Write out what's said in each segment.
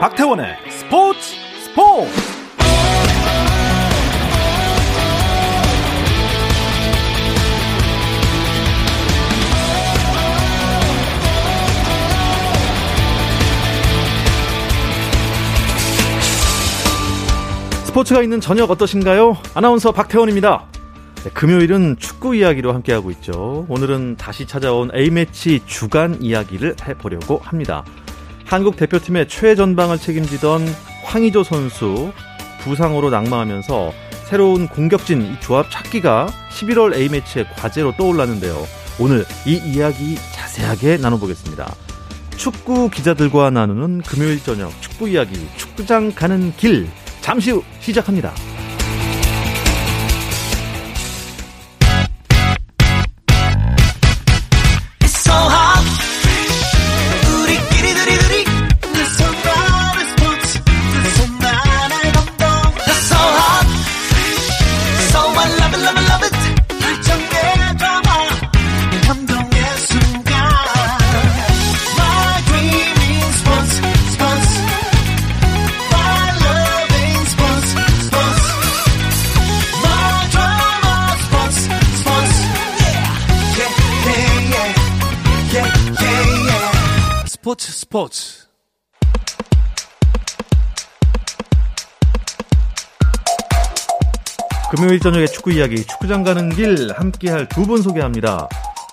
박태원의 스포츠 스포츠 스포츠가 있는 저녁 어떠신가요? 아나운서 박태원입니다. 네, 금요일은 축구 이야기로 함께하고 있죠. 오늘은 다시 찾아온 A매치 주간 이야기를 해보려고 합니다. 한국 대표팀의 최전방을 책임지던 황의조 선수 부상으로 낙마하면서 새로운 공격진 이 조합 찾기가 11월 A매치의 과제로 떠올랐는데요. 오늘 이 이야기 자세하게 나눠보겠습니다. 축구 기자들과 나누는 금요일 저녁 축구 이야기 축구장 가는 길 잠시 후 시작합니다. 스포츠 금요일 저녁에 축구 이야기 축구장 가는 길 함께할 두 분 소개합니다.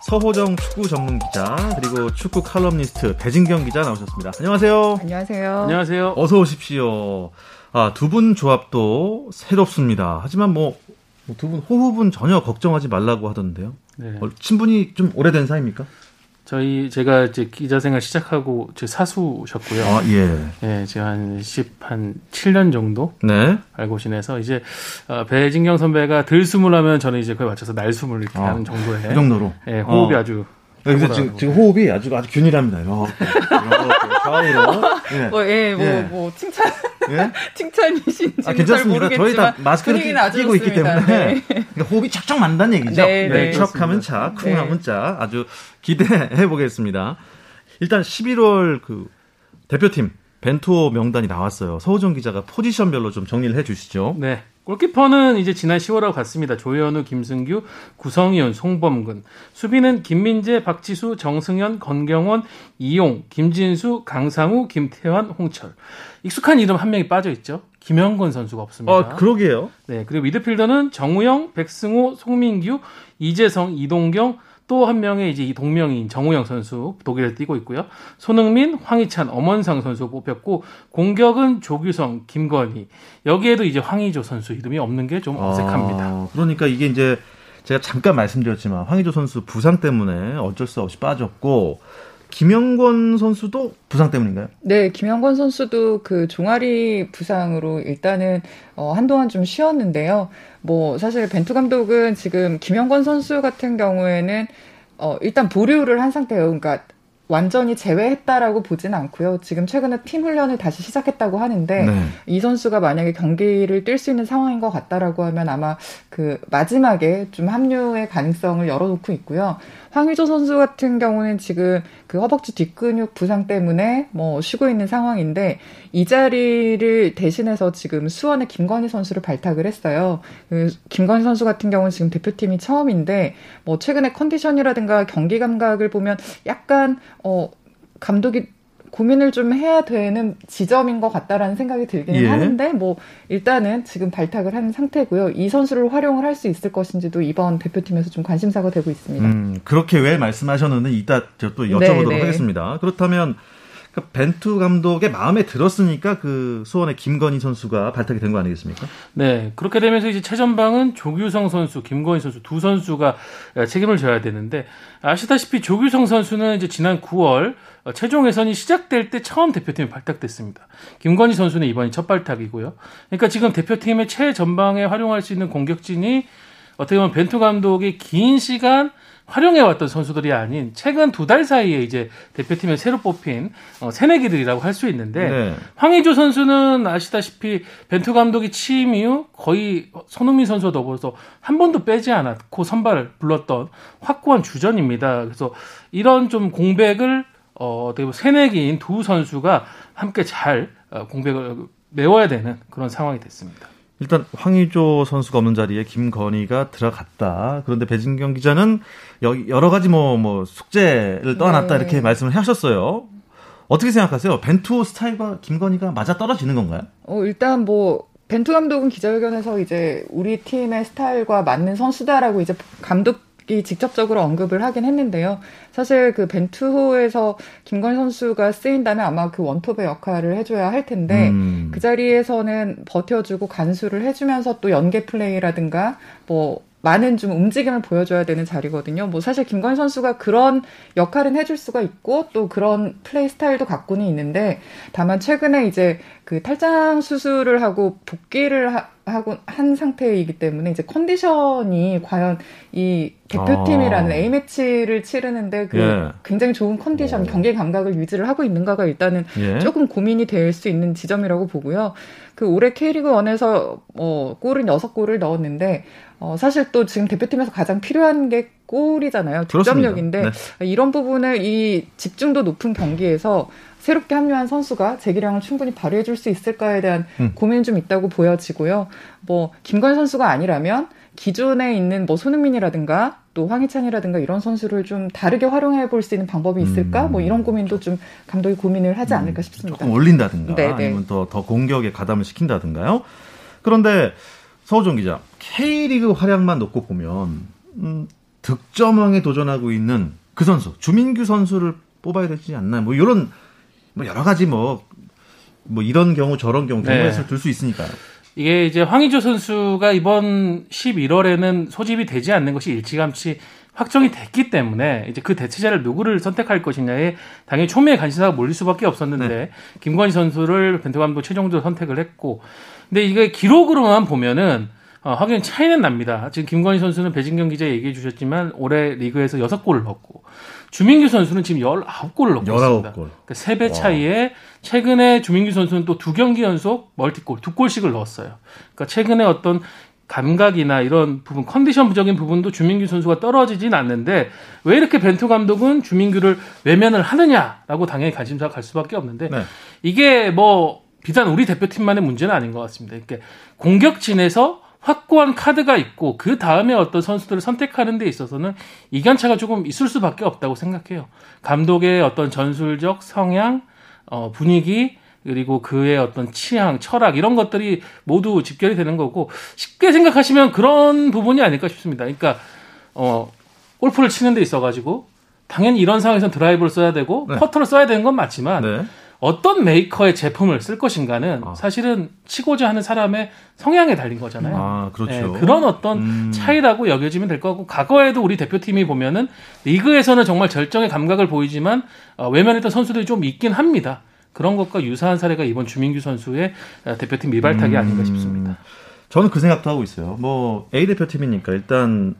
서호정 축구 전문 기자 그리고 축구 칼럼니스트 배진경 기자 나오셨습니다. 안녕하세요. 안녕하세요. 안녕하세요. 어서 오십시오. 아, 두 분 조합도 새롭습니다. 하지만 뭐 두 분 호흡은 전혀 걱정하지 말라고 하던데요. 네. 어, 친분이 좀 오래된 사이입니까? 저희 제가 이제 기자 생활 시작하고 제 사수셨고요. 아, 예. 예, 제가 한 10, 한 7년 정도 네. 알고 지내서 이제 어, 배진경 선배가 들숨을 하면 저는 이제 그에 맞춰서 날숨을 이렇게 아, 하는 정도의 그 정도로. 예, 호흡이 어. 아주 여기서 지금, 지금 호흡이 아주 아주 균일합니다. 이렇게, 이렇게 좌우로. 예. 뭐, 예, 뭐, 예. 뭐, 칭찬, 예? 칭찬이신지 아, 잘 괜찮습니다. 저희. 다 마스크를 끼고 있기 좋습니다. 때문에 네. 그러니까 호흡이 척척 맞는다는 얘기죠. 네, 네. 척하면 차, 네. 쿵하면 짜. 아주 기대해 보겠습니다. 일단 11월 그 대표팀 벤투어 명단이 나왔어요. 서우정 기자가 포지션별로 좀 정리를 해 주시죠. 네. 골키퍼는 이제 지난 10월하고 같습니다. 조현우, 김승규, 구성희훈, 송범근. 수비는 김민재, 박지수, 정승현, 건경원, 이용, 김진수, 강상우, 김태환, 홍철. 익숙한 이름 한 명이 빠져 있죠. 김영건 선수가 없습니다. 어, 그러게요. 네, 그리고 미드필더는 정우영, 백승호, 송민규, 이재성, 이동경, 또 한 명의 이제 이 동명인 정우영 선수 독일에 뛰고 있고요. 손흥민, 황희찬, 엄원상 선수 뽑혔고 공격은 조규성, 김건희. 여기에도 이제 황희조 선수 이름이 없는 게 좀 어색합니다. 아, 그러니까 이게 이제 제가 잠깐 말씀드렸지만 황의조 선수 부상 때문에 어쩔 수 없이 빠졌고 김영권 선수도 부상 때문인가요? 네, 김영건 선수도 그 종아리 부상으로 일단은 어, 한동안 좀 쉬었는데요. 뭐 사실 벤투 감독은 지금 김영건 선수 같은 경우에는 어, 일단 보류를 한 상태예요. 그러니까 완전히 제외했다라고 보진 않고요. 지금 최근에 팀 훈련을 다시 시작했다고 하는데 네. 이 선수가 만약에 경기를 뛸 수 있는 상황인 것 같다라고 하면 아마 그 마지막에 좀 합류의 가능성을 열어놓고 있고요. 황의조 선수 같은 경우는 지금 그 허벅지 뒷근육 부상 때문에 뭐 쉬고 있는 상황인데 이 자리를 대신해서 지금 수원의 김건희 선수를 발탁을 했어요. 그 김건희 선수 같은 경우는 지금 대표팀이 처음인데 뭐 최근에 컨디션이라든가 경기 감각을 보면 약간 어 감독이 고민을 좀 해야 되는 지점인 것 같다라는 생각이 들기는 예. 하는데 뭐 일단은 지금 발탁을 한 상태고요. 이 선수를 활용을 할 수 있을 것인지도 이번 대표팀에서 좀 관심사가 되고 있습니다. 음, 그렇게 왜 말씀하셨는데 이따 또 여쭤보도록 네, 네. 하겠습니다. 그렇다면 그 벤투 감독의 마음에 들었으니까 그 수원의 김건희 선수가 발탁이 된 거 아니겠습니까? 네, 그렇게 되면서 이제 최전방은 조규성 선수, 김건희 선수 두 선수가 책임을 져야 되는데 아시다시피 조규성 선수는 이제 지난 9월 최종 예선이 시작될 때 처음 대표팀에 발탁됐습니다. 김건희 선수는 이번이 첫 발탁이고요. 그러니까 지금 대표팀의 최전방에 활용할 수 있는 공격진이 어떻게 보면 벤투 감독이 긴 시간 활용해왔던 선수들이 아닌 최근 두 달 사이에 이제 대표팀에 새로 뽑힌 어, 새내기들이라고 할 수 있는데 네. 황의조 선수는 아시다시피 벤투 감독이 취임 이후 거의 손흥민 선수와 더불어서 한 번도 빼지 않았고 선발을 불렀던 확고한 주전입니다. 그래서 이런 좀 공백을 어, 어떻게 보면 새내기인 두 선수가 함께 잘 어, 공백을 메워야 되는 그런 상황이 됐습니다. 일단 황의조 선수가 없는 자리에 김건희가 들어갔다. 그런데 배진경 기자는 여러 가지 뭐, 뭐 숙제를 떠안았다 네. 이렇게 말씀을 하셨어요. 어떻게 생각하세요? 벤투 스타일과 김건희가 맞아 떨어지는 건가요? 어, 일단 뭐 벤투 감독은 기자회견에서 이제 우리 팀의 스타일과 맞는 선수다라고 이제 감독 이 직접적으로 언급을 하긴 했는데요. 사실 그 벤투호에서 김건희 선수가 쓰인다면 아마 그 원톱의 역할을 해줘야 할 텐데 음. 그 자리에서는 버텨주고 간수를 해주면서 또 연계 플레이라든가 뭐 많은 좀 움직임을 보여줘야 되는 자리거든요. 뭐 사실 김건희 선수가 그런 역할은 해줄 수가 있고 또 그런 플레이 스타일도 갖고는 있는데 다만 최근에 이제 그 탈장 수술을 하고 복귀를 하, 하고 한 상태이기 때문에 이제 컨디션이 과연 이 대표팀이라는 아. A 매치를 치르는데 그 예. 굉장히 좋은 컨디션, 오. 경기 감각을 유지를 하고 있는가가 일단은 예. 조금 고민이 될 수 있는 지점이라고 보고요. 그 올해 K리그 1에서 어 골은 6골을 넣었는데 어, 사실 또 지금 대표팀에서 가장 필요한 게 골이잖아요. 득점력인데 네. 이런 부분을 이 집중도 높은 경기에서 새롭게 합류한 선수가 재기량을 충분히 발휘해 줄 수 있을까에 대한 음. 고민이 좀 있다고 보여지고요. 뭐 김건 선수가 아니라면 기존에 있는 뭐 손흥민이라든가 또 황희찬이라든가 이런 선수를 좀 다르게 활용해 볼 수 있는 방법이 있을까? 음. 뭐 이런 고민도 좀 감독이 고민을 하지 음. 않을까 싶습니다. 조금 올린다든가 네네. 아니면 더, 더 공격에 가담을 시킨다든가요. 그런데 서우정 기자, K리그 활약만 놓고 보면 음, 득점왕에 도전하고 있는 그 선수 주민규 선수를 뽑아야 되지 않나 뭐 이런 뭐 여러 가지 뭐뭐 뭐 이런 경우 저런 경우 경우에서 네. 들수 있으니까요. 이게 이제 황의조 선수가 이번 11월에는 소집이 되지 않는 것이 일찌감치 확정이 됐기 때문에 이제 그 대체자를 누구를 선택할 것이냐에 당연히 초미의 관심사가 몰릴 수밖에 없었는데 네. 김건희 선수를 벤투 감독 최종적으로 선택을 했고 근데 이게 기록으로만 보면은 어, 확연 차이는 납니다. 지금 김건희 선수는 배진경 기자 얘기해 주셨지만 올해 리그에서 6골을 넣었고 주민규 선수는 지금 19골을 넣고 19골. 있습니다. 그러니까 3배 차이에 최근에 주민규 선수는 또 두 경기 연속 멀티골, 두 골씩을 넣었어요. 그러니까 최근에 어떤 감각이나 이런 부분, 컨디션적인 부분도 주민규 선수가 떨어지진 않는데 왜 이렇게 벤투 감독은 주민규를 외면을 하느냐라고 당연히 관심사가 갈 수밖에 없는데 네. 이게 뭐 비단 우리 대표팀만의 문제는 아닌 것 같습니다. 이렇게 공격진에서 확고한 카드가 있고 그 다음에 어떤 선수들을 선택하는 데 있어서는 이견차가 조금 있을 수밖에 없다고 생각해요. 감독의 어떤 전술적 성향, 어, 분위기 그리고 그의 어떤 취향, 철학 이런 것들이 모두 집결이 되는 거고 쉽게 생각하시면 그런 부분이 아닐까 싶습니다. 그러니까 어 골프를 치는 데 있어 가지고 당연히 이런 상황에서 드라이브를 써야 되고 네. 퍼터를 써야 되는 건 맞지만 네. 어떤 메이커의 제품을 쓸 것인가는 아. 사실은 치고자 하는 사람의 성향에 달린 거잖아요. 아, 그렇죠. 네, 그런 어떤 음. 차이라고 여겨지면 될것 같고 과거에도 우리 대표팀이 보면은 리그에서는 정말 절정의 감각을 보이지만 어, 외면했던 선수들이 좀 있긴 합니다. 그런 것과 유사한 사례가 이번 주민규 선수의 어, 대표팀 미발탁이 음. 아닌가 싶습니다. 저는 그 생각도 하고 있어요. 뭐 A 대표팀이니까 일단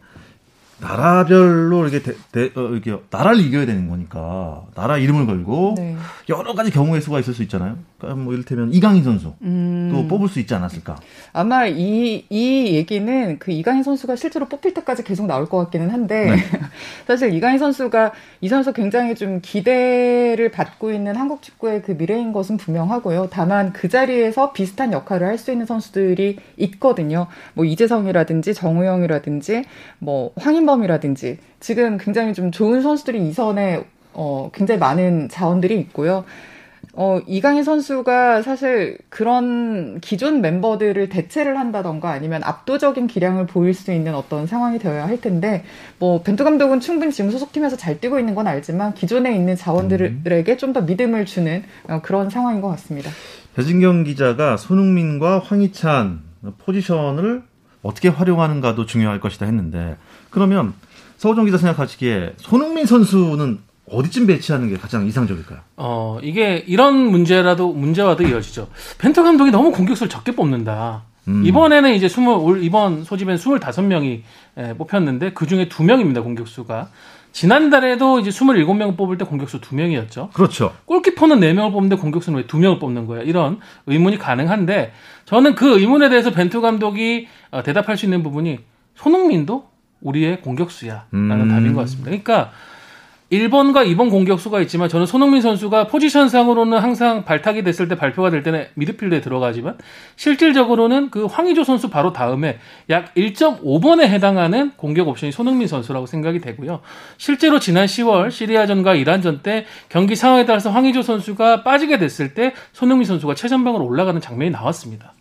나라별로 이렇게 대, 대, 어, 이렇게 나라를 이겨야 되는 거니까 나라 이름을 걸고 네. 여러 가지 경우의 수가 있을 수 있잖아요. 그러니까 뭐 이를테면 이강인 선수 음. 또 뽑을 수 있지 않았을까? 아마 이 이 얘기는 그 이강인 선수가 실제로 뽑힐 때까지 계속 나올 것 같기는 한데 네. 사실 이강인 선수가 이 선수 굉장히 좀 기대를 받고 있는 한국 축구의 그 미래인 것은 분명하고요. 다만 그 자리에서 비슷한 역할을 할 수 있는 선수들이 있거든요. 뭐 이재성이라든지 정우영이라든지 뭐 황인 황인범이라든지 지금 굉장히 좀 좋은 선수들이 이선에 어, 굉장히 많은 자원들이 있고요. 어, 이강인 선수가 사실 그런 기존 멤버들을 대체를 한다던가 아니면 압도적인 기량을 보일 수 있는 어떤 상황이 되어야 할 텐데, 뭐, 벤투 감독은 충분히 지금 소속팀에서 잘 뛰고 있는 건 알지만 기존에 있는 자원들에게 좀더 믿음을 주는 어, 그런 상황인 것 같습니다. 배진경 기자가 손흥민과 황희찬 포지션을 어떻게 활용하는가도 중요할 것이다 했는데, 그러면 서우정 기자 생각하시기에 손흥민 선수는 어디쯤 배치하는 게 가장 이상적일까요? 어, 이게 이런 문제라도 문제와도 이어지죠. 벤터 감독이 너무 공격수를 적게 뽑는다. 음. 이번에는 이제 20, 올 이번 소집엔 25명이 예, 뽑혔는데 그 중에 2명입니다, 공격수가. 지난달에도 이제 27명 뽑을 때 공격수 2명이었죠. 그렇죠. 골키퍼는 4명을 뽑는데 공격수는 왜 2명을 뽑는 거야? 이런 의문이 가능한데 저는 그 의문에 대해서 벤투 감독이 어, 대답할 수 있는 부분이 손흥민도 우리의 공격수야 라는 음. 답인 것 같습니다. 그러니까 1번과 2번 공격수가 있지만 저는 손흥민 선수가 포지션상으로는 항상 발탁이 됐을 때 발표가 될 때는 미드필드에 들어가지만 실질적으로는 그 황의조 선수 바로 다음에 약 1.5번에 해당하는 공격 옵션이 손흥민 선수라고 생각이 되고요. 실제로 지난 10월 시리아전과 이란전 때 경기 상황에 따라서 황의조 선수가 빠지게 됐을 때 손흥민 선수가 최전방으로 올라가는 장면이 나왔습니다.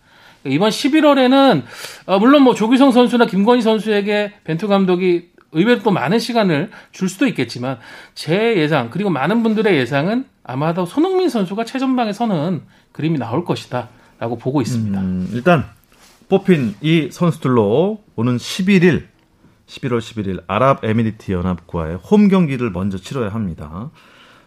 이번 11월에는 어, 물론 뭐 조규성 선수나 김건희 선수에게 벤투 감독이 의외로 또 많은 시간을 줄 수도 있겠지만 제 예상 그리고 많은 분들의 예상은 아마도 손흥민 선수가 최전방에 서는 그림이 나올 것이다라고 보고 있습니다. 음, 일단 뽑힌 이 선수들로 오는 11일 11월 11일 아랍에미리트 연합과의 홈 경기를 먼저 치러야 합니다.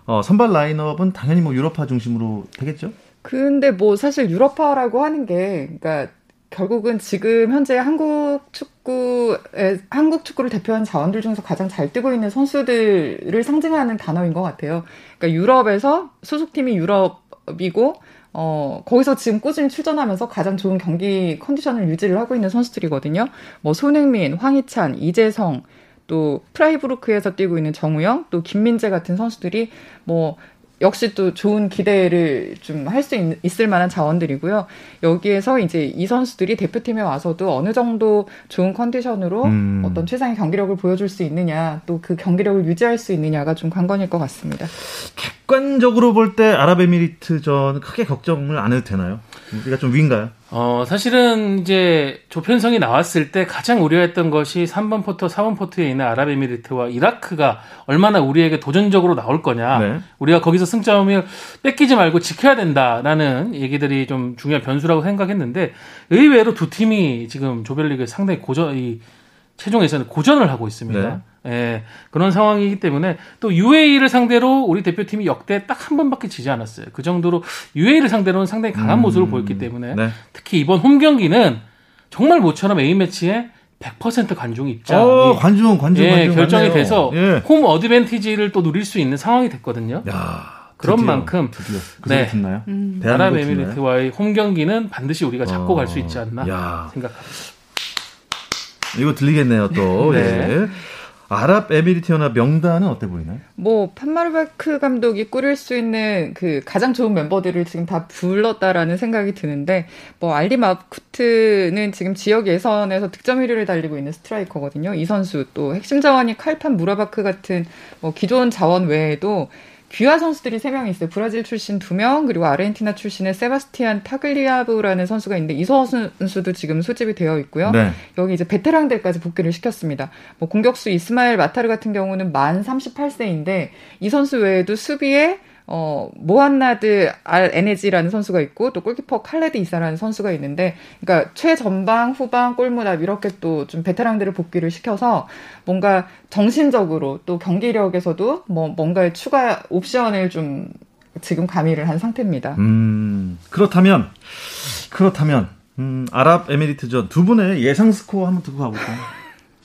어, 선발 라인업은 당연히 뭐 유럽파 중심으로 되겠죠? 근데 뭐 사실 유럽파라고 하는 게 그러니까 결국은 지금 현재 한국 축구에 한국 축구를 대표하는 자원들 중에서 가장 잘 뛰고 있는 선수들을 상징하는 단어인 것 같아요. 그러니까 유럽에서 소속팀이 유럽이고 어, 거기서 지금 꾸준히 출전하면서 가장 좋은 경기 컨디션을 유지를 하고 있는 선수들이거든요. 뭐 손흥민, 황희찬, 이재성, 또 프라이브루크에서 뛰고 있는 정우영, 또 김민재 같은 선수들이 뭐 역시 또 좋은 기대를 좀 할 수 있을 만한 자원들이고요. 여기에서 이제 이 선수들이 대표팀에 와서도 어느 정도 좋은 컨디션으로 음. 어떤 최상의 경기력을 보여줄 수 있느냐, 또 그 경기력을 유지할 수 있느냐가 좀 관건일 것 같습니다. 객관적으로 볼 때 아랍에미리트전 크게 걱정을 안 해도 되나요? 우리가 좀 위인가요? 어, 사실은 이제 조편성이 나왔을 때 가장 우려했던 것이 3번 포트, 4번 포트에 있는 아랍에미리트와 이라크가 얼마나 우리에게 도전적으로 나올 거냐. 네. 우리가 거기서 승점을 뺏기지 말고 지켜야 된다라는 얘기들이 좀 중요한 변수라고 생각했는데 의외로 두 팀이 지금 조별리그 상당히 고전, 이 최종에서는 고전을 하고 있습니다. 네. 예, 그런 상황이기 때문에 또 UAE를 상대로 우리 대표팀이 역대 딱 한 번밖에 지지 않았어요. 그 정도로 UAE를 상대로는 상당히 강한 음, 모습을 보였기 때문에 네. 특히 이번 홈 경기는 정말 모처럼 A 매치에 100% 관중 입장. 어, 관중, 관중, 예, 관중 결정이 맞네요. 돼서 예. 홈 어드밴티지를 또 누릴 수 있는 상황이 됐거든요. 야, 그런 드디어, 만큼 드디어. 그 네. 듣나요? 음. 아랍에미리트와의 홈 경기는 반드시 우리가 잡고 어, 갈수 있지 않나 야. 생각합니다. 이거 들리겠네요, 또. 네. 예. 아랍에미리트 연합 명단은 어때 보이나요? 뭐 판마르베이크 감독이 꾸릴 수 있는 그 가장 좋은 멤버들을 지금 다 불렀다라는 생각이 드는데 뭐 알리 마브쿠트는 지금 지역 예선에서 득점 1위를 달리고 있는 스트라이커거든요. 이 선수 또 핵심 자원이 칼판 무바라크 같은 뭐 기존 자원 외에도 귀화 선수들이 3명 있어요. 브라질 출신 2명, 그리고 아르헨티나 출신의 세바스티안 타글리아부에라는 선수가 있는데 이 선수도 지금 소집이 되어 있고요. 네. 여기 이제 베테랑들까지 복귀를 시켰습니다. 뭐 공격수 이스마엘 마타르 같은 경우는 만 38세인데 이 선수 외에도 수비에 어, 모한나드 알 에네지라는 선수가 있고 또 골키퍼 칼레드 이사라는 선수가 있는데 그러니까 최전방, 후방, 골무답 이렇게 또 좀 베테랑들을 복귀를 시켜서 뭔가 정신적으로 또 경기력에서도 뭐 뭔가의 추가 옵션을 좀 지금 가미를 한 상태입니다. 음, 그렇다면 그렇다면 음, 아랍에미리트전 두 분의 예상 스코어 한번 듣고 가볼까요?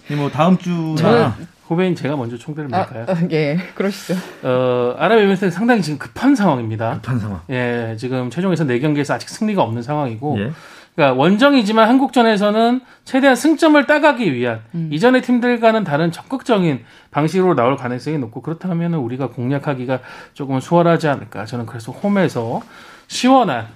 뭐 다음 주나 후배인 제가 먼저 총대를 밀까요? 아, 아, 예, 그러시죠. 어, 아랍에미리트는 상당히 지금 급한 상황입니다. 급한 상황. 예, 지금 최종에서 4경기에서 아직 승리가 없는 상황이고, 예. 그러니까 원정이지만 한국전에서는 최대한 승점을 따가기 위한 음. 이전의 팀들과는 다른 적극적인 방식으로 나올 가능성이 높고 그렇다면 우리가 공략하기가 조금 수월하지 않을까. 저는 그래서 홈에서 시원한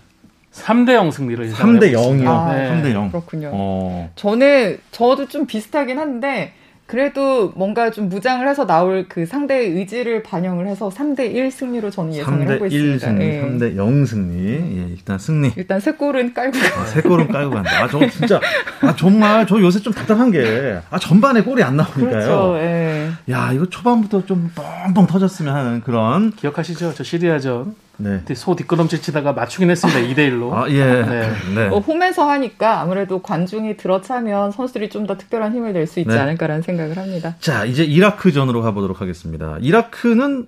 3대 0 승리를 예상합니다. 3대 0이요. 아, 네. 3대 0. 그렇군요. 어. 저는 저도 좀 비슷하긴 한데 그래도 뭔가 좀 무장을 해서 나올 그 상대의 의지를 반영을 해서 3대 1 승리로 저는 예상을 하고 있습니다. 1 승리, 예. 3대 0 승리. 예, 일단 승리. 일단 세 골은 깔고 아, 세 골은 깔고 간다. 아, 저 진짜 아 정말 저 요새 좀 답답한 게 아, 전반에 골이 안 나오니까요. 그렇죠. 예. 야, 이거 초반부터 좀 뻥뻥 터졌으면 하는 그런 기억하시죠? 저 시리아전 네. 소 뒷걸음질 치다가 맞추긴 했습니다. 2대 1로. 아, 예. 네. 네. 어, 홈에서 하니까 아무래도 관중이 들어차면 선수들이 좀 더 특별한 힘을 낼 수 있지 네. 않을까라는 생각을 합니다. 자, 이제 이라크전으로 가보도록 하겠습니다. 이라크는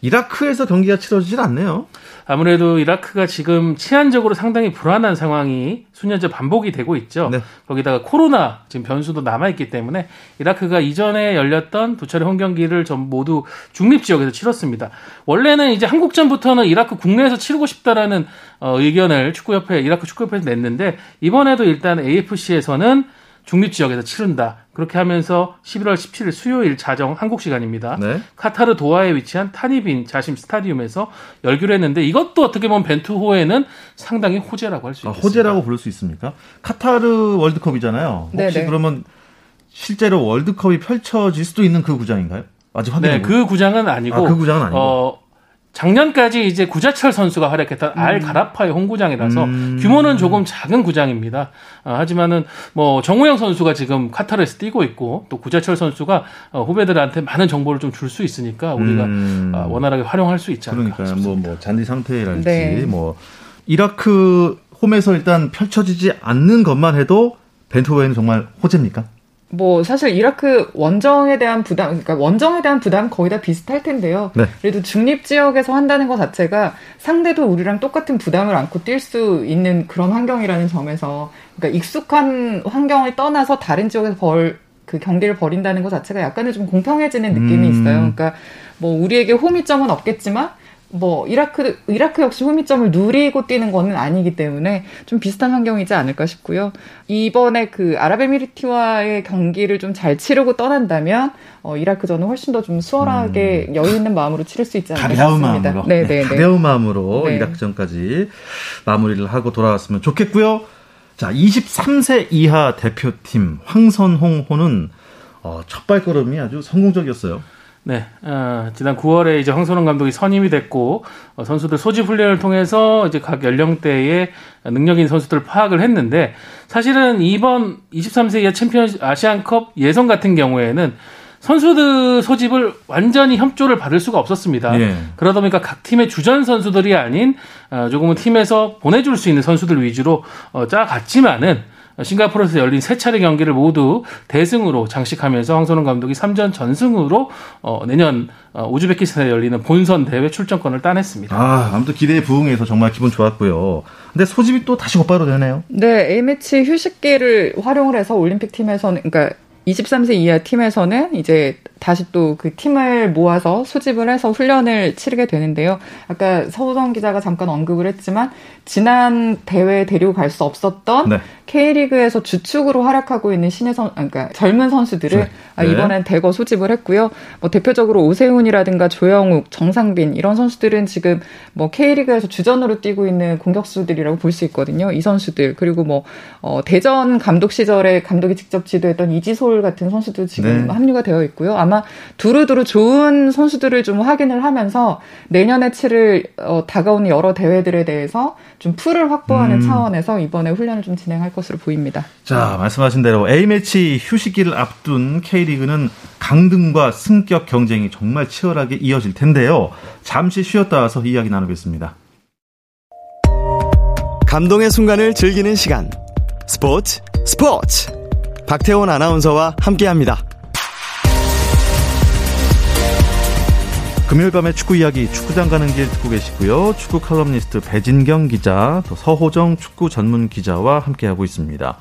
이라크에서 경기가 치러지질 않네요. 아무래도 이라크가 지금 치안적으로 상당히 불안한 상황이 수년째 반복이 되고 있죠. 네. 거기다가 코로나 지금 변수도 남아 있기 때문에 이라크가 이전에 열렸던 두 차례 홈 경기를 전 모두 중립 지역에서 치렀습니다. 원래는 이제 한국전부터는 이라크 국내에서 치르고 싶다라는 어, 의견을 축구협회 이라크 축구협회에서 냈는데 이번에도 일단 AFC에서는 중립 지역에서 치른다. 그렇게 하면서 11월 17일 수요일 자정 한국 시간입니다. 네. 카타르 도하에 위치한 타니빈 자심 스타디움에서 열기로 했는데 이것도 어떻게 보면 벤투호에는 상당히 호재라고 할수 아, 있습니다. 호재라고 부를 수 있습니까? 카타르 월드컵이잖아요. 혹시 네네. 그러면 실제로 월드컵이 펼쳐질 수도 있는 그 구장인가요? 아직 확인해 네, 그 구장은 아니고 아, 그 구장은 아니고. 어, 작년까지 이제 구자철 선수가 활약했던 알 가라파의 홈구장이라서 음. 규모는 조금 작은 구장입니다. 아, 하지만은 뭐 정우영 선수가 지금 카타르에서 뛰고 있고 또 구자철 선수가 어, 후배들한테 많은 정보를 좀 줄 수 있으니까 우리가 음. 아, 원활하게 활용할 수 있지 않을까 그러니까요. 싶습니다. 뭐, 뭐, 잔디 상태랄지, 네. 뭐, 이라크 홈에서 일단 펼쳐지지 않는 것만 해도 벤투호에는 정말 호재입니까? 뭐 사실 이라크 원정에 대한 부담, 그러니까 원정에 대한 부담 거의 다 비슷할 텐데요. 네. 그래도 중립 지역에서 한다는 것 자체가 상대도 우리랑 똑같은 부담을 안고 뛸 수 있는 그런 환경이라는 점에서, 그러니까 익숙한 환경을 떠나서 다른 지역에서 벌 그 경기를 벌인다는 것 자체가 약간은 좀 공평해지는 느낌이 음. 있어요. 그러니까 뭐 우리에게 홈이점은 없겠지만. 뭐 이라크 이라크 역시 홈이점을 누리고 뛰는 거는 아니기 때문에 좀 비슷한 환경이지 않을까 싶고요. 이번에 그 아랍에미리트와의 경기를 좀 잘 치르고 떠난다면 어, 이라크전은 훨씬 더 좀 수월하게 여유 있는 마음으로 치를 수 있지 않을까 음. 가벼운 싶습니다. 마음으로. 네, 네, 네. 가벼운 마음으로 네. 이라크전까지 마무리를 하고 돌아왔으면 좋겠고요. 자, 23세 이하 대표팀 황선홍호는 어, 첫 발걸음이 아주 성공적이었어요. 네, 어, 지난 9월에 이제 황선홍 감독이 선임이 됐고 어, 선수들 소집 훈련을 통해서 이제 각 연령대의 능력 있는 선수들을 파악을 했는데 사실은 이번 23세 이하 챔피언 아시안컵 예선 같은 경우에는 선수들 소집을 완전히 협조를 받을 수가 없었습니다. 예. 그러다 보니까 각 팀의 주전 선수들이 아닌 어, 조금은 팀에서 보내줄 수 있는 선수들 위주로 어, 짜갔지만은 싱가포르에서 열린 세 차례 경기를 모두 대승으로 장식하면서 황선홍 감독이 3전 전승으로 어, 내년 어, 우즈베키스탄에 열리는 본선 대회 출전권을 따냈습니다. 아, 아무튼 기대에 부응해서 정말 기분 좋았고요. 근데 소집이 또 다시 곧바로 되네요. 네, A매치 휴식기를 활용을 해서 올림픽 팀에서는, 그러니까 23세 이하 팀에서는 이제 다시 또 그 팀을 모아서 소집을 해서 훈련을 치르게 되는데요. 아까 서우정 기자가 잠깐 언급을 했지만 지난 대회에 데리고 갈수 없었던 네. K리그에서 주축으로 활약하고 있는 신예 선, 아, 그러니까 젊은 선수들을 네. 아, 이번엔 대거 소집을 했고요. 뭐 대표적으로 오세훈이라든가 조영욱, 정상빈 이런 선수들은 지금 뭐 K리그에서 주전으로 뛰고 있는 공격수들이라고 볼 수 있거든요. 이 선수들 그리고 뭐 어, 대전 감독 시절에 감독이 직접 지도했던 이지솔 같은 선수도 지금 네. 합류가 되어 있고요. 아마 두루두루 좋은 선수들을 좀 확인을 하면서 내년에 치를 어, 다가오는 여러 대회들에 대해서 좀 풀을 확보하는 음. 차원에서 이번에 훈련을 좀 진행할 것으로 보입니다. 자, 말씀하신 대로 A매치 휴식기를 앞둔 K리그는 강등과 승격 경쟁이 정말 치열하게 이어질 텐데요. 잠시 쉬었다 와서 이야기 나누겠습니다. 감동의 순간을 즐기는 시간. 스포츠, 스포츠. 박태원 아나운서와 함께합니다. 금요일 밤의 축구 이야기 축구장 가는 길 듣고 계시고요. 축구 칼럼니스트 배진경 기자, 또 서호정 축구 전문 기자와 함께하고 있습니다.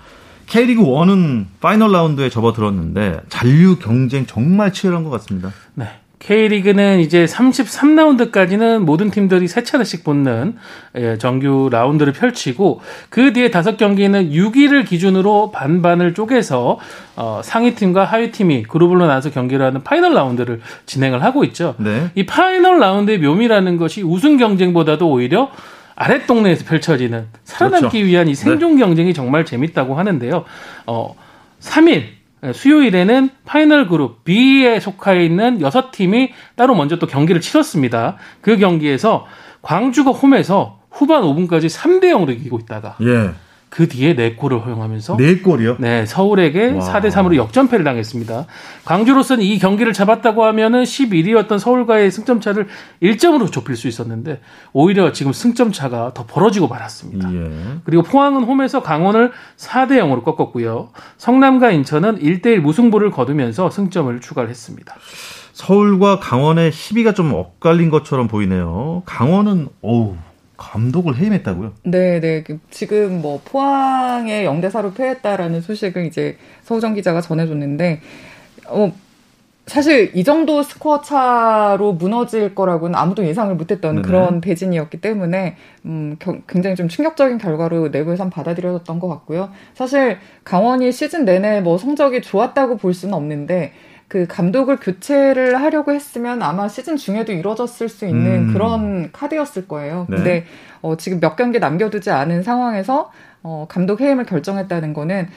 K리그 1은 파이널 라운드에 접어들었는데 잔류 경쟁 정말 치열한 것 같습니다. 네. K리그는 이제 33라운드까지는 모든 팀들이 세 차례씩 붙는 예, 정규 라운드를 펼치고 그 뒤에 다섯 경기는 6위를 기준으로 반반을 쪼개서 어, 상위 팀과 하위 팀이 그룹으로 나눠서 경기를 하는 파이널 라운드를 진행을 하고 있죠. 네. 이 파이널 라운드의 묘미라는 것이 우승 경쟁보다도 오히려 아랫 동네에서 펼쳐지는 살아남기 그렇죠. 위한 이 생존 경쟁이 정말 재밌다고 하는데요. 어, 3일 수요일에는 파이널 그룹 B에 속해 있는 여섯 팀이 따로 먼저 또 경기를 치렀습니다. 그 경기에서 광주가 홈에서 후반 5분까지 3대 0으로 이기고 있다가 예. 그 뒤에 4골을 허용하면서 네 골이요? 네, 서울에게 와. 4대 3으로 역전패를 당했습니다. 광주로서는 이 경기를 잡았다고 하면은 11위였던 서울과의 승점 차를 1점으로 좁힐 수 있었는데 오히려 지금 승점 차가 더 벌어지고 말았습니다. 예. 그리고 포항은 홈에서 강원을 4대 0으로 꺾었고요. 성남과 인천은 1대 1 무승부를 거두면서 승점을 추가를 했습니다. 서울과 강원의 희비가 좀 엇갈린 것처럼 보이네요. 강원은 어우 감독을 해임했다고요? 네, 네. 그 지금 뭐 포항에 0대 4로 패했다라는 소식을 이제 서우정 기자가 전해줬는데, 어, 사실 이 정도 스코어 차로 무너질 거라고는 아무도 예상을 못했던 네네. 그런 대진이었기 때문에 음, 겨, 굉장히 좀 충격적인 결과로 내부에선 받아들여졌던 것 같고요. 사실 강원이 시즌 내내 뭐 성적이 좋았다고 볼 수는 없는데 그 감독을 교체를 하려고 했으면 아마 시즌 중에도 이루어졌을 수 있는 음. 그런 카드였을 거예요. 네. 근데 어, 지금 몇 경기 남겨두지 않은 상황에서 어, 감독 해임을 결정했다는 거는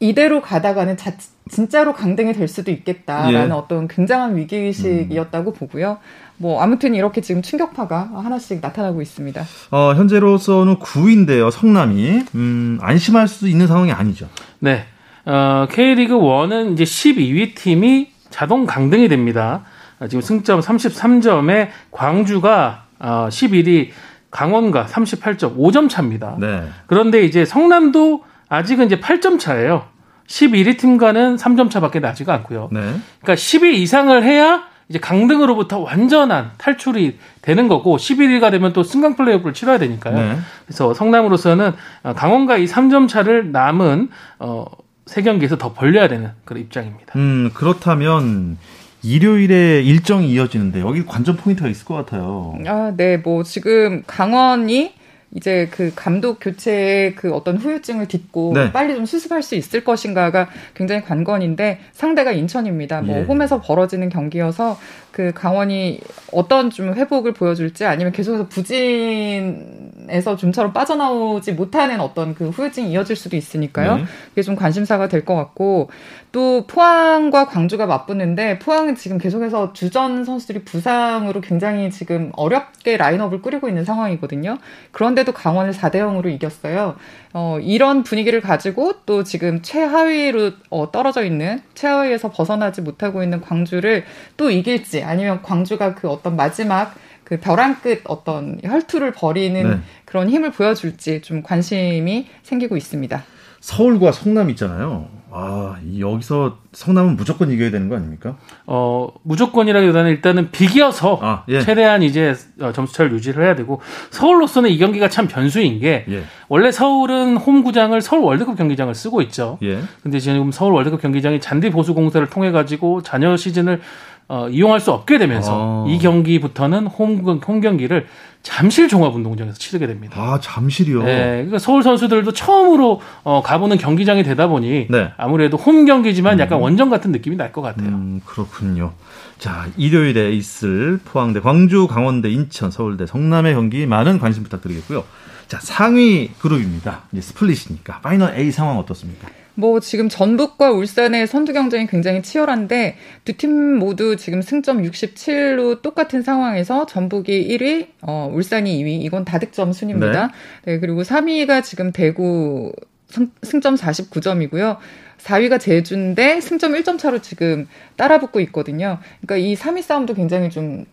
이대로 가다가는 자, 진짜로 강등이 될 수도 있겠다라는 예. 어떤 굉장한 위기의식이었다고 음. 보고요. 뭐 아무튼 이렇게 지금 충격파가 하나씩 나타나고 있습니다. 어, 현재로서는 9위인데요. 성남이 음, 안심할 수 있는 상황이 아니죠. 네. 어, K리그 1은 이제 12위 팀이 자동 강등이 됩니다. 어, 지금 승점 33점에 광주가 어, 11위 강원과 38점 5점 차입니다. 네. 그런데 이제 성남도 아직은 이제 8점 차예요. 11위 팀과는 3점 차밖에 나지가 않고요. 네. 그러니까 10위 이상을 해야 이제 강등으로부터 완전한 탈출이 되는 거고 11위가 되면 또 승강 플레이오프를 치러야 되니까요. 네. 그래서 성남으로서는 어, 강원과 이 3점 차를 남은 어, 세 경기에서 더 벌려야 되는 그런 입장입니다. 음 그렇다면 일요일에 일정이 이어지는데 여기 관전 포인트가 있을 것 같아요. 아, 네, 뭐 지금 강원이 이제 그 감독 교체의 그 어떤 후유증을 딛고 네. 빨리 좀 수습할 수 있을 것인가가 굉장히 관건인데 상대가 인천입니다. 뭐 예. 홈에서 벌어지는 경기여서 그 강원이 어떤 좀 회복을 보여줄지 아니면 계속해서 부진 에서 좀처럼 빠져나오지 못하는 어떤 그 후유증이 이어질 수도 있으니까요. 네. 그게 좀 관심사가 될 것 같고 또 포항과 광주가 맞붙는데 포항은 지금 계속해서 주전 선수들이 부상으로 굉장히 지금 어렵게 라인업을 꾸리고 있는 상황이거든요. 그런데도 강원을 4대 0으로 이겼어요. 어, 이런 분위기를 가지고 또 지금 최하위로 어, 떨어져 있는 최하위에서 벗어나지 못하고 있는 광주를 또 이길지 아니면 광주가 그 어떤 마지막 그 벼랑 끝 어떤 혈투를 벌이는 네. 그런 힘을 보여줄지 좀 관심이 생기고 있습니다. 서울과 성남 있잖아요. 아, 여기서 성남은 무조건 이겨야 되는 거 아닙니까? 어, 무조건이라기보다는 일단은 비겨서 아, 예. 최대한 이제 어, 점수차를 유지를 해야 되고 서울로서는 이 경기가 참 변수인 게 예. 원래 서울은 홈 구장을 서울 월드컵 경기장을 쓰고 있죠. 예. 근데 지금 서울 월드컵 경기장이 잔디 보수 공사를 통해 가지고 잔여 시즌을 어, 이용할 수 없게 되면서 아. 이 경기부터는 홈, 홈 경기를 잠실 종합운동장에서 치르게 됩니다. 아 잠실이요? 네, 그러니까 서울 선수들도 처음으로 어, 가보는 경기장이 되다 보니 네. 아무래도 홈 경기지만 약간 음. 원정 같은 느낌이 날 것 같아요. 음, 그렇군요. 자 일요일에 있을 포항 대 광주, 강원 대 인천, 서울 대 성남의 경기 많은 관심 부탁드리겠고요. 자 상위 그룹입니다. 이제 split이니까 파이널 A 상황 어떻습니까? 뭐 지금 전북과 울산의 선두 경쟁이 굉장히 치열한데 두 팀 모두 지금 승점 67로 똑같은 상황에서 전북이 1위, 어, 울산이 2위. 이건 다득점 순입니다. 네. 네 그리고 3위가 지금 대구 승, 승점 49점이고요. 4위가 제주인데 승점 1점 차로 지금 따라붙고 있거든요. 그러니까 이 3위 싸움도 굉장히 좀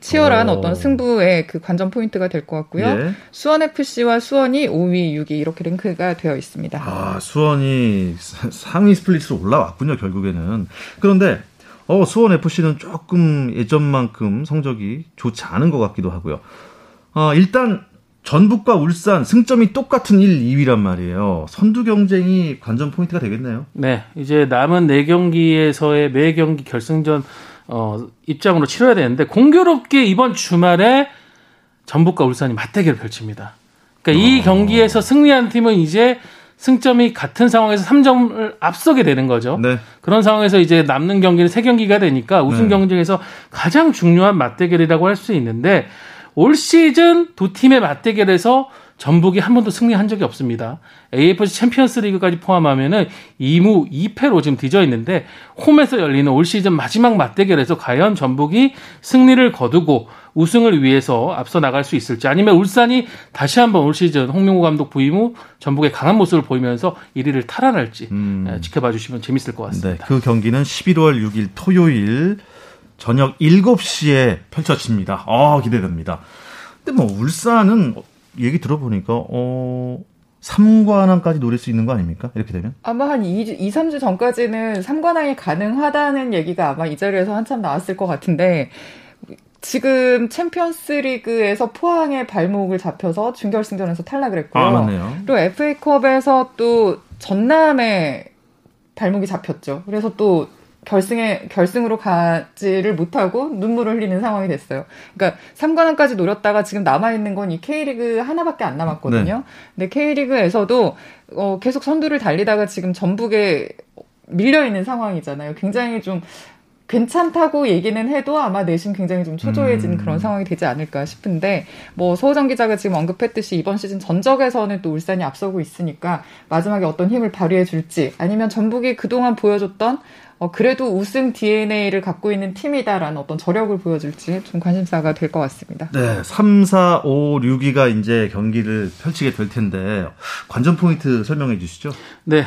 치열한 오. 어떤 승부의 그 관전 포인트가 될 것 같고요. 예. 수원 FC와 수원이 5위, 6위 이렇게 랭크가 되어 있습니다. 아, 수원이 상위 스플릿으로 올라왔군요, 결국에는. 그런데 어, 수원 FC는 조금 예전만큼 성적이 좋지 않은 것 같기도 하고요. 어, 일단 전북과 울산 승점이 똑같은 1, 2위란 말이에요. 선두 경쟁이 관전 포인트가 되겠네요. 네, 이제 남은 4경기에서의 매 경기 결승전 어, 입장으로 치러야 되는데 공교롭게 이번 주말에 전북과 울산이 맞대결을 펼칩니다. 그러니까 이 어... 경기에서 승리한 팀은 이제 승점이 같은 상황에서 3점을 앞서게 되는 거죠. 네. 그런 상황에서 이제 남는 경기는 3경기가 되니까 우승 네. 경쟁에서 가장 중요한 맞대결이라고 할 수 있는데 올 시즌 두 팀의 맞대결에서 전북이 한 번도 승리한 적이 없습니다. AFC 챔피언스 리그까지 포함하면은 2무 2패로 지금 뒤져 있는데 홈에서 열리는 올 시즌 마지막 맞대결에서 과연 전북이 승리를 거두고 우승을 위해서 앞서 나갈 수 있을지 아니면 울산이 다시 한번 올 시즌 홍명호 감독 부임 후 전북의 강한 모습을 보이면서 1위를 탈환할지 음. 예, 지켜봐 주시면 재밌을 것 같습니다. 네, 그 경기는 11월 6일 토요일 저녁 7시에 펼쳐집니다. 아, 기대됩니다. 근데 뭐 울산은 얘기 들어보니까 어 3관왕까지 노릴 수 있는 거 아닙니까? 이렇게 되면? 아마 한 2, 2 3주 전까지는 3관왕이 가능하다는 얘기가 아마 이 자리에서 한참 나왔을 것 같은데 지금 챔피언스 리그에서 포항의 발목을 잡혀서 준결승전에서 탈락을 했고요. 아, 맞네요. 그리고 FA컵에서 또 전남의 발목이 잡혔죠. 그래서 또 결승에 결승으로 가지를 못하고 눈물을 흘리는 상황이 됐어요. 그러니까 3관왕까지 노렸다가 지금 남아 있는 건 이 K리그 하나밖에 안 남았거든요. 네. 근데 K리그에서도 어, 계속 선두를 달리다가 지금 전북에 밀려 있는 상황이잖아요. 굉장히 좀 괜찮다고 얘기는 해도 아마 내심 굉장히 좀 초조해진 음. 그런 상황이 되지 않을까 싶은데 뭐 서호정 기자가 지금 언급했듯이 이번 시즌 전적에서는 또 울산이 앞서고 있으니까 마지막에 어떤 힘을 발휘해 줄지 아니면 전북이 그동안 보여줬던 어, 그래도 우승 DNA를 갖고 있는 팀이다라는 어떤 저력을 보여줄지 좀 관심사가 될 것 같습니다. 네, 3, 4, 5, 6위가 이제 경기를 펼치게 될 텐데 관전 포인트 설명해 주시죠. 네.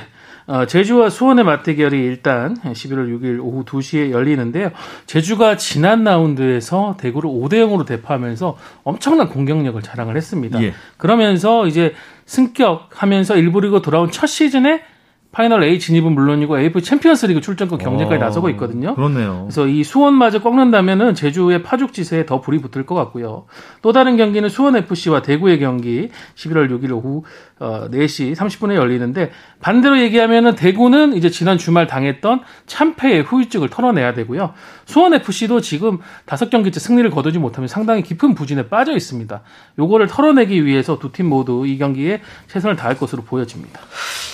어, 제주와 수원의 맞대결이 일단 11월 6일 오후 2시에 열리는데요. 제주가 지난 라운드에서 대구를 5대 0으로 대파하면서 엄청난 공격력을 자랑을 했습니다. 예. 그러면서 이제 승격하면서 일부 리그 돌아온 첫 시즌에 파이널 A 진입은 물론이고 AFC 챔피언스리그 출전권 경쟁까지 어, 나서고 있거든요. 그렇네요. 그래서 이 수원마저 꺾는다면은 제주의 파죽지세에 더 불이 붙을 것 같고요. 또 다른 경기는 수원 FC와 대구의 경기 11월 6일 오후 어, 4시 30분에 열리는데 반대로 얘기하면은 대구는 이제 지난 주말 당했던 참패의 후유증을 털어내야 되고요. 수원 FC도 지금 다섯 경기째 승리를 거두지 못하면 상당히 깊은 부진에 빠져 있습니다. 요거를 털어내기 위해서 두 팀 모두 이 경기에 최선을 다할 것으로 보여집니다.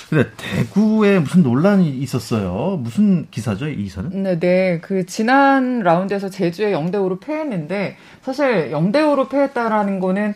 근데 대구 에 무슨 논란이 있었어요. 무슨 기사죠, 이 기사는? 네, 네. 그 지난 라운드에서 제주에 0대 5로 패했는데 사실 0대 5로 패했다라는 거는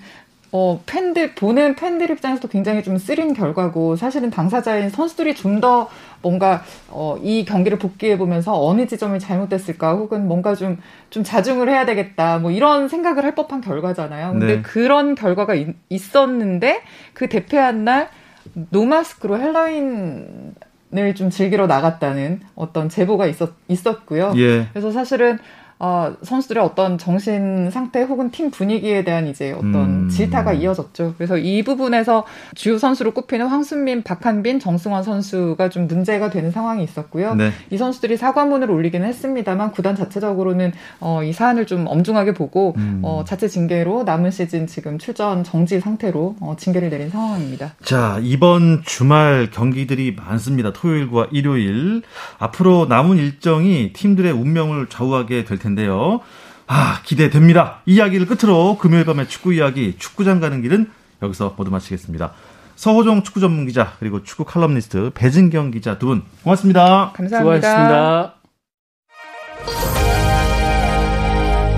어, 팬들, 보는 팬들 입장에서도 굉장히 좀 쓰린 결과고, 사실은 당사자인 선수들이 좀 더 뭔가, 어, 이 경기를 복귀해보면서 어느 지점이 잘못됐을까, 혹은 뭔가 좀, 좀 자중을 해야 되겠다, 뭐 이런 생각을 할 법한 결과잖아요. 근데 네. 그런 결과가 있, 있었는데, 그 대패한 날, 노마스크로 헬로윈을 좀 즐기러 나갔다는 어떤 제보가 있었, 있었고요. 예. 그래서 사실은 어, 선수들의 어떤 정신 상태 혹은 팀 분위기에 대한 이제 어떤 음. 질타가 이어졌죠. 그래서 이 부분에서 주요 선수로 꼽히는 황순민, 박한빈, 정승환 선수가 좀 문제가 되는 상황이 있었고요. 네. 이 선수들이 사과문을 올리기는 했습니다만 구단 자체적으로는 어, 이 사안을 좀 엄중하게 보고 음. 어, 자체 징계로 남은 시즌 지금 출전 정지 상태로 어, 징계를 내린 상황입니다. 자 이번 주말 경기들이 많습니다. 토요일과 일요일 앞으로 남은 일정이 팀들의 운명을 좌우하게 될 텐데. 텐데요. 아, 기대됩니다. 이야기를 끝으로 금요일 밤의 축구 이야기, 축구장 가는 길은 여기서 모두 마치겠습니다. 서호정 축구 전문 기자, 그리고 축구 칼럼니스트 배진경 기자 두 분 고맙습니다. 감사합니다. 수고하셨습니다.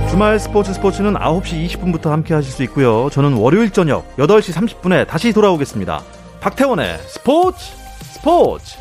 주말 스포츠 스포츠는 9시 20분부터 함께 하실 수 있고요. 저는 월요일 저녁 8시 30분에 다시 돌아오겠습니다. 박태원의 스포츠 스포츠!